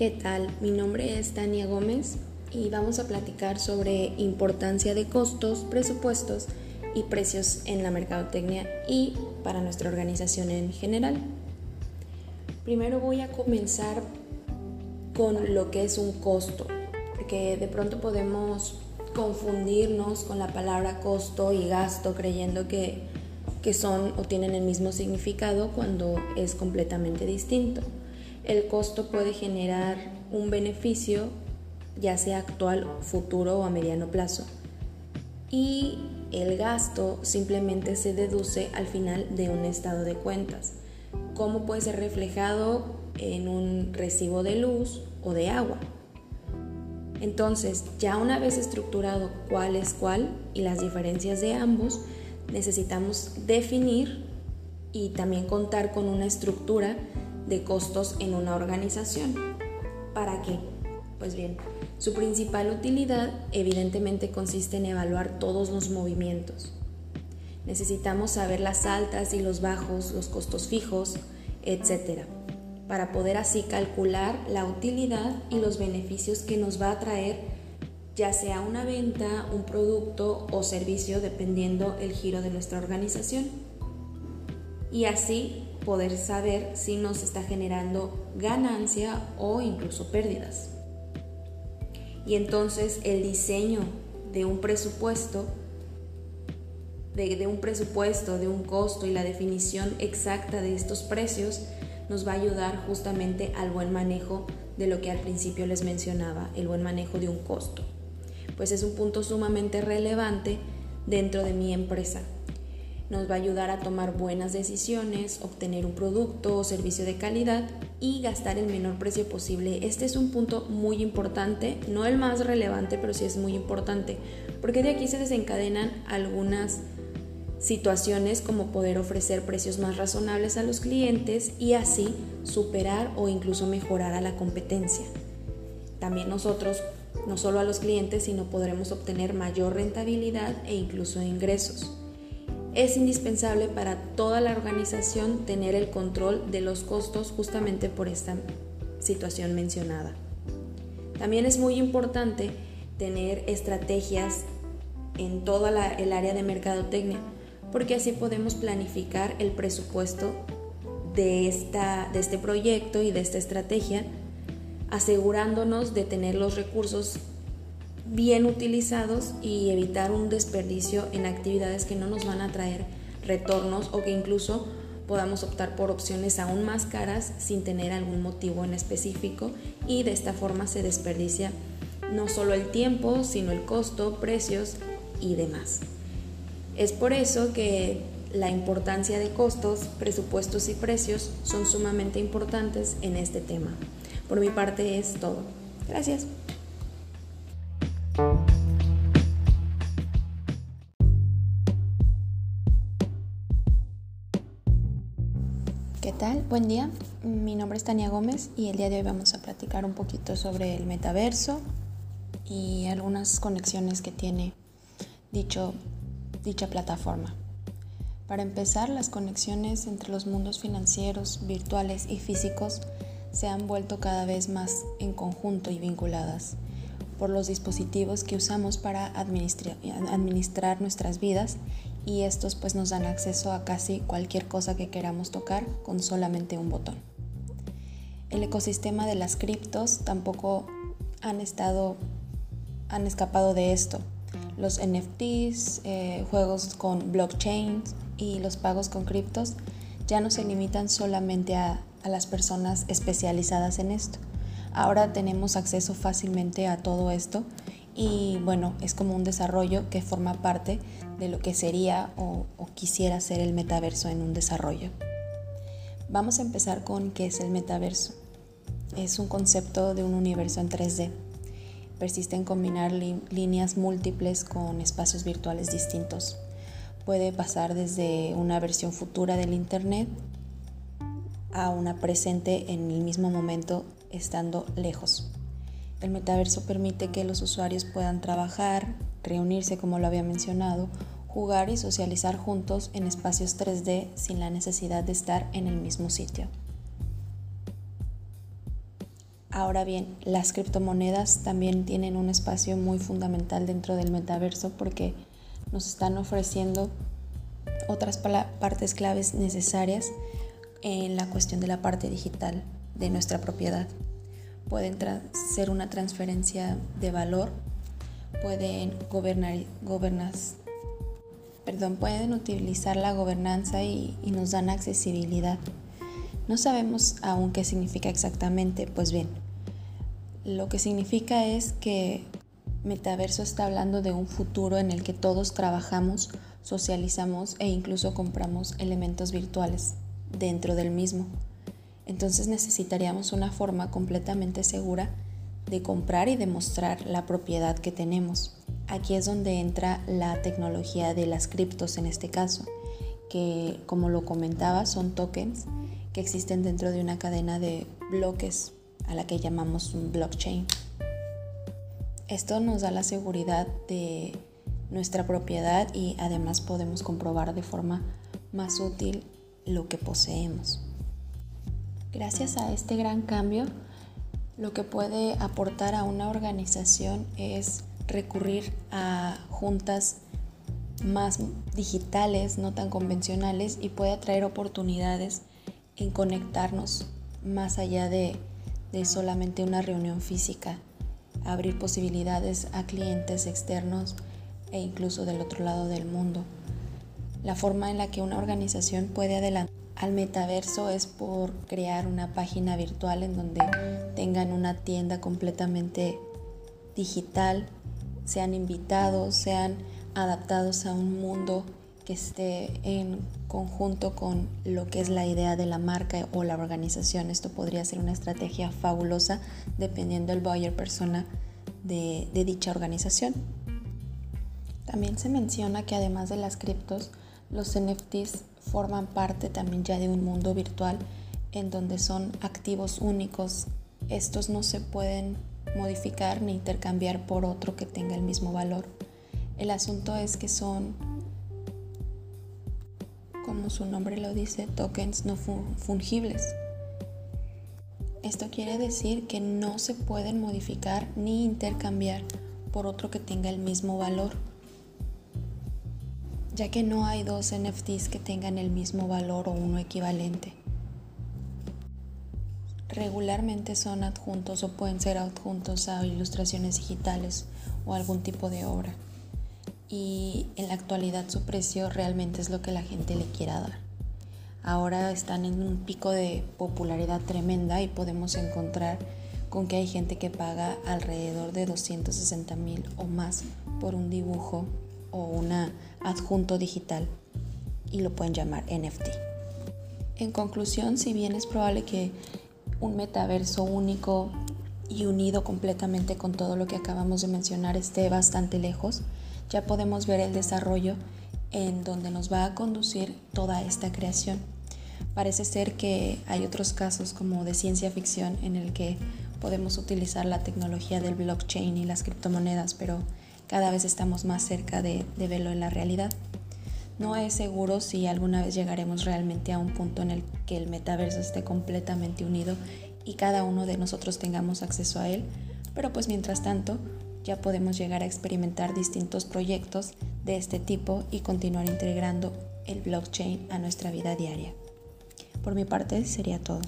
¿Qué tal? Mi nombre es Tania Gómez y vamos a platicar sobre importancia de costos, presupuestos y precios en la mercadotecnia y para nuestra organización en general. Primero voy a comenzar con lo que es un costo, porque de pronto podemos confundirnos con la palabra costo y gasto creyendo que, que son o tienen el mismo significado cuando es completamente distinto el costo puede generar un beneficio, ya sea actual, futuro o a mediano plazo. Y el gasto simplemente se deduce al final de un estado de cuentas. ¿Cómo puede ser reflejado en un recibo de luz o de agua? Entonces, ya una vez estructurado cuál es cuál y las diferencias de ambos, necesitamos definir y también contar con una estructura de costos en una organización. ¿Para qué? Pues bien, su principal utilidad evidentemente consiste en evaluar todos los movimientos. Necesitamos saber las altas y los bajos, los costos fijos, etc. Para poder así calcular la utilidad y los beneficios que nos va a traer ya sea una venta, un producto o servicio dependiendo el giro de nuestra organización. Y así poder saber si nos está generando ganancia o incluso pérdidas. Y entonces el diseño de un presupuesto, de, un presupuesto, de un costo y la definición exacta de estos precios nos va a ayudar justamente al buen manejo de lo que al principio les mencionaba, el buen manejo de un costo. Pues es un punto sumamente relevante dentro de mi empresa nos va a ayudar a tomar buenas decisiones, obtener un producto o servicio de calidad y gastar el menor precio posible. Este es un punto muy importante, no el más relevante, pero sí es muy importante, porque de aquí se desencadenan algunas situaciones como poder ofrecer precios más razonables a los clientes y así superar o incluso mejorar a la competencia. También nosotros, no solo a los clientes, sino podremos obtener mayor rentabilidad e incluso ingresos. Es indispensable para toda la organización tener el control de los costos justamente por esta situación mencionada. También es muy importante tener estrategias en toda el área de mercadotecnia, porque así podemos planificar el presupuesto de, esta, de este proyecto y de esta estrategia, asegurándonos de tener los recursos bien utilizados y evitar un desperdicio en actividades que no nos van a traer retornos o que incluso podamos optar por opciones aún más caras sin tener algún motivo en específico y de esta forma se desperdicia no solo el tiempo, sino el costo, precios y demás. Es por eso que la importancia de costos, presupuestos y precios son sumamente importantes en este tema. Por mi parte es todo. Gracias. Buen día. Mi nombre es Tania Gómez y el día de hoy vamos a platicar un poquito sobre el metaverso y algunas conexiones que tiene dicho, dicha plataforma. Para empezar, las conexiones entre los mundos financieros, virtuales y físicos se han vuelto cada vez más en conjunto y vinculadas por los dispositivos que usamos para administrar, nuestras vidas y estos pues nos dan acceso a casi cualquier cosa que queramos tocar con solamente un botón. El ecosistema de las criptos tampoco han estado han escapado de esto. Los NFTs, eh, juegos con blockchain y los pagos con criptos ya no se limitan solamente a las personas especializadas en esto Ahora tenemos acceso fácilmente a todo esto y bueno, es como un desarrollo que forma parte de lo que sería o, quisiera ser el metaverso en un desarrollo. Vamos a empezar con qué es el metaverso. Es un concepto de un universo en 3D. Persiste en combinar líneas múltiples con espacios virtuales distintos. Puede pasar desde una versión futura del Internet a una presente en el mismo momento estando lejos. El metaverso permite que los usuarios puedan trabajar, reunirse como lo había mencionado, jugar y socializar juntos en espacios 3D sin la necesidad de estar en el mismo sitio. Ahora bien, las criptomonedas también tienen un espacio muy fundamental dentro del metaverso porque nos están ofreciendo otras partes claves necesarias en la cuestión de la parte digital de nuestra propiedad. Pueden ser una transferencia de valor, pueden gobernar, perdón, pueden utilizar la gobernanza y, y nos dan accesibilidad. No sabemos aún qué significa exactamente, pues bien, lo que significa es que Metaverso está hablando de un futuro en el que todos trabajamos, socializamos e incluso compramos elementos virtuales dentro del mismo. Entonces necesitaríamos una forma completamente segura de comprar y demostrar la propiedad que tenemos. Aquí es donde entra la tecnología de las criptos en este caso, que como lo comentaba son tokens que existen dentro de una cadena de bloques a la que llamamos un blockchain. Esto nos da la seguridad de nuestra propiedad y además podemos comprobar de forma más útil lo que poseemos. Gracias a este gran cambio, lo que puede aportar a una organización es recurrir a juntas más digitales, no tan convencionales, y puede atraer oportunidades en conectarnos más allá de, de solamente una reunión física abrir posibilidades a clientes externos e incluso del otro lado del mundo. La forma en la que una organización puede adelantar al metaverso es por crear una página virtual en donde tengan una tienda completamente digital, sean invitados, sean adaptados a un mundo que esté en conjunto con lo que es la idea de la marca o la organización. Esto podría ser una estrategia fabulosa dependiendo del buyer persona de, de dicha organización. También se menciona que además de las criptos, los NFTs forman parte también ya de un mundo virtual en donde son activos únicos. Estos no se pueden modificar ni intercambiar por otro que tenga el mismo valor. El asunto es que son como su nombre lo dice, tokens no fungibles. Esto quiere decir que no se pueden modificar ni intercambiar por otro que tenga el mismo valor, ya que no hay dos NFTs que tengan el mismo valor o uno equivalente. Regularmente son adjuntos o pueden ser adjuntos a ilustraciones digitales o algún tipo de obra y en la actualidad su precio realmente es lo que la gente le quiera dar. Ahora están en un pico de popularidad tremenda y podemos encontrar con que hay gente que paga alrededor de 260 mil o más por un dibujo o un adjunto digital y lo pueden llamar NFT. En conclusión, si bien es probable que un metaverso único y unido completamente con todo lo que acabamos de mencionar esté bastante lejos, ya podemos ver el desarrollo en donde nos va a conducir toda esta creación. Parece ser que hay otros casos como de ciencia ficción en el que podemos utilizar la tecnología del blockchain y las criptomonedas, pero cada vez estamos más cerca de, verlo en la realidad. No es seguro si alguna vez llegaremos realmente a un punto en el que el metaverso esté completamente unido y cada uno de nosotros tengamos acceso a él, pero pues mientras tanto ya podemos llegar a experimentar distintos proyectos de este tipo y continuar integrando el blockchain a nuestra vida diaria. Por mi parte sería todo.